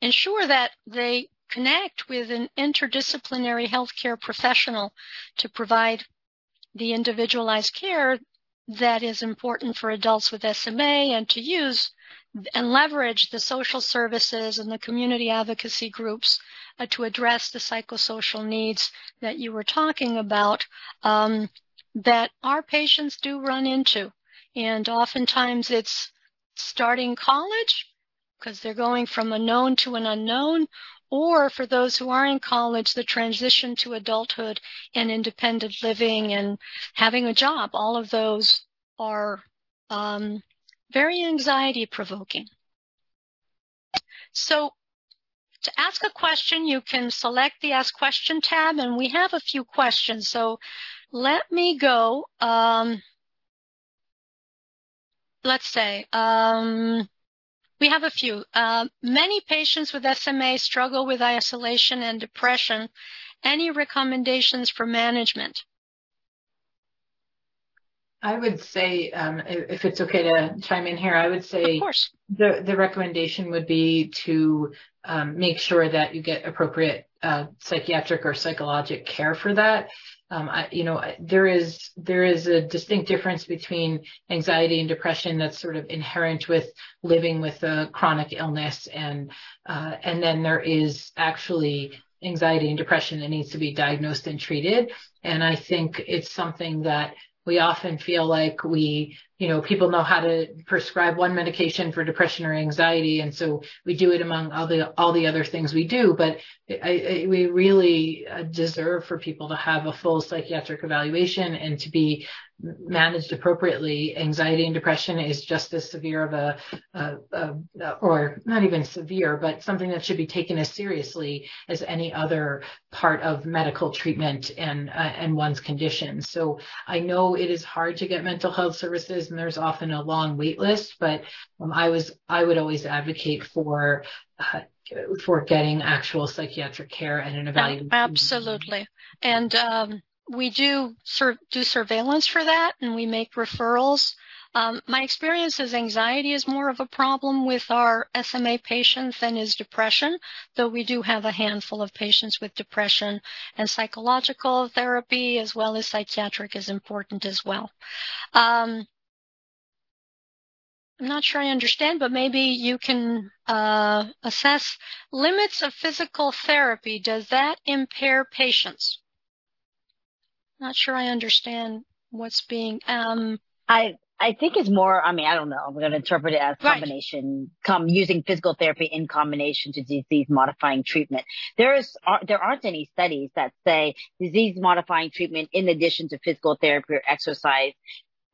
Speaker 1: ensure that they connect with an interdisciplinary healthcare professional to provide the individualized care that is important for adults with SMA and to use and leverage the social services and the community advocacy groups uh, to address the psychosocial needs that you were talking about um, that our patients do run into. And oftentimes it's starting college because they're going from a known to an unknown, or for those who are in college, the transition to adulthood and independent living and having a job. All of those are um, very anxiety provoking. So to ask a question, you can select the Ask Question tab, and we have a few questions. So let me go. Um, let's say um, we have a few. Uh, many patients with SMA struggle with isolation and depression. Any recommendations for management?
Speaker 2: I would say, um, if it's okay to chime in here, I would say the, the recommendation would be to um, make sure that you get appropriate uh, psychiatric or psychologic care for that. Um, I, you know, there is there is a distinct difference between anxiety and depression that's sort of inherent with living with a chronic illness, and uh, and then there is actually anxiety and depression that needs to be diagnosed and treated. And I think it's something that we often feel like we, you know, people know how to prescribe one medication for depression or anxiety. And so we do it among all the, all the other things we do. But I, I, we really uh, deserve for people to have a full psychiatric evaluation and to be managed appropriately, anxiety and depression is just as severe of a, a, a, or not even severe, but something that should be taken as seriously as any other part of medical treatment and uh, and one's condition. So I know it is hard to get mental health services, and there's often a long wait list. But um, I was I would always advocate for. Uh, for getting actual psychiatric care and an evaluation.
Speaker 1: Absolutely. And um, we do sur- do surveillance for that and we make referrals. Um, my experience is anxiety is more of a problem with our SMA patients than is depression, though we do have a handful of patients with depression and psychological therapy as well as psychiatric is important as well. Um, I'm not sure I understand, but maybe you can uh, assess limits of physical therapy. Does that impair patients? Not sure I understand what's being. Um,
Speaker 3: I I think it's more. I mean, I don't know. I'm going to interpret it as combination, right. come using physical therapy in combination to disease modifying treatment. There is there aren't any studies that say disease modifying treatment in addition to physical therapy or exercise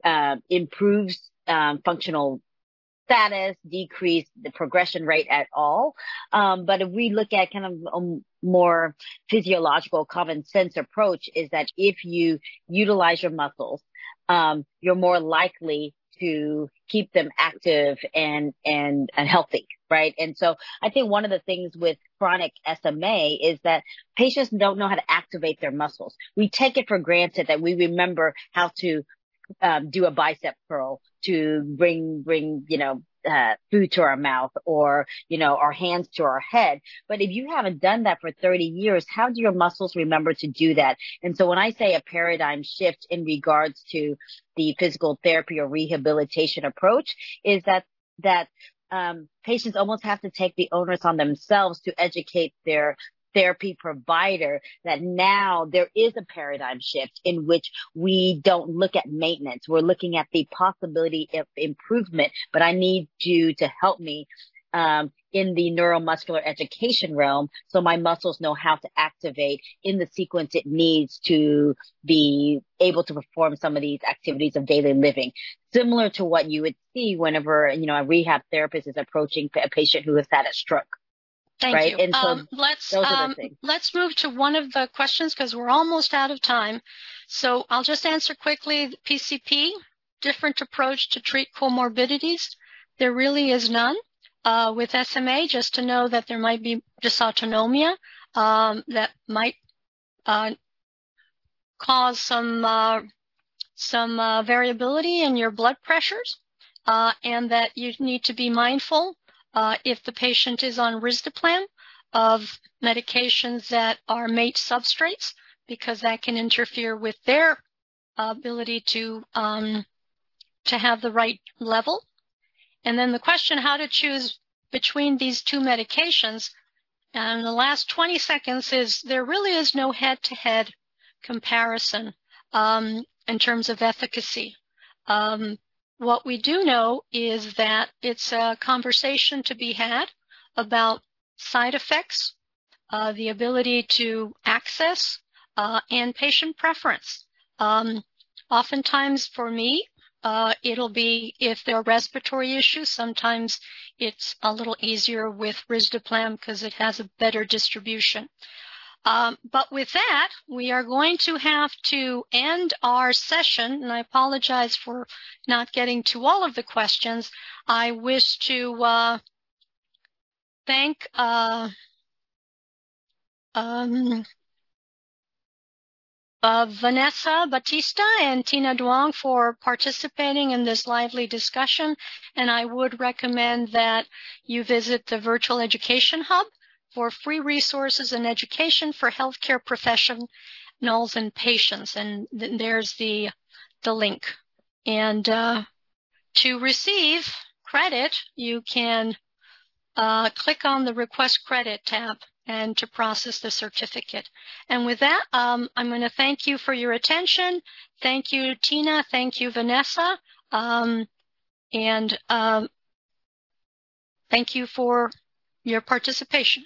Speaker 3: uh, improves um, functional status, decrease the progression rate at all. Um, but if we look at kind of a more physiological common sense approach is that if you utilize your muscles, um, you're more likely to keep them active and, and, and healthy, right? And so I think one of the things with chronic SMA is that patients don't know how to activate their muscles. We take it for granted that we remember how to um, do a bicep curl to bring, bring, you know, uh, food to our mouth or, you know, our hands to our head. But if you haven't done that for 30 years, how do your muscles remember to do that? And so when I say a paradigm shift in regards to the physical therapy or rehabilitation approach is that, that um, patients almost have to take the onus on themselves to educate their therapy provider that now there is a paradigm shift in which we don't look at maintenance. We're looking at the possibility of improvement, but I need you to help me um, in the neuromuscular education realm so my muscles know how to activate in the sequence it needs to be able to perform some of these activities of daily living similar to what you would see whenever you know a rehab therapist is approaching a patient who has had a stroke
Speaker 1: Thank
Speaker 3: right?
Speaker 1: you. And so um, let's um, let's move to one of the questions because we're almost out of time. So I'll just answer quickly. PCP, different approach to treat comorbidities. There really is none. uh, with SMA, just to know that there might be dysautonomia um, that might uh, cause some uh, some uh, variability in your blood pressures, uh, and that you need to be mindful if the patient is on risdiplam of medications that are MATE substrates, because that can interfere with their ability to um, to have the right level. And then the question how to choose between these two medications. And the last 20 seconds is there really is no head to head comparison um, in terms of efficacy. Um, what we do know is that it's a conversation to be had about side effects, uh, the ability to access, uh, and patient preference. Um, oftentimes for me, uh, it'll be if there are respiratory issues. Sometimes it's a little easier with risdiplam because it has a better distribution. Um, but with that, we are going to have to end our session, and I apologize for not getting to all of the questions. I wish to uh, thank uh, um, uh, Vanessa Batista and Tina Duong for participating in this lively discussion. And I would recommend that you visit the Virtual Education Hub for free resources and education for healthcare professionals and patients. And th- there's the, the link. And uh, to receive credit, you can uh, click on the Request Credit tab and to process the certificate. And with that, um, I'm going to thank you for your attention. Thank you, Tina. Thank you, Vanessa. Um, and um, thank you for your participation.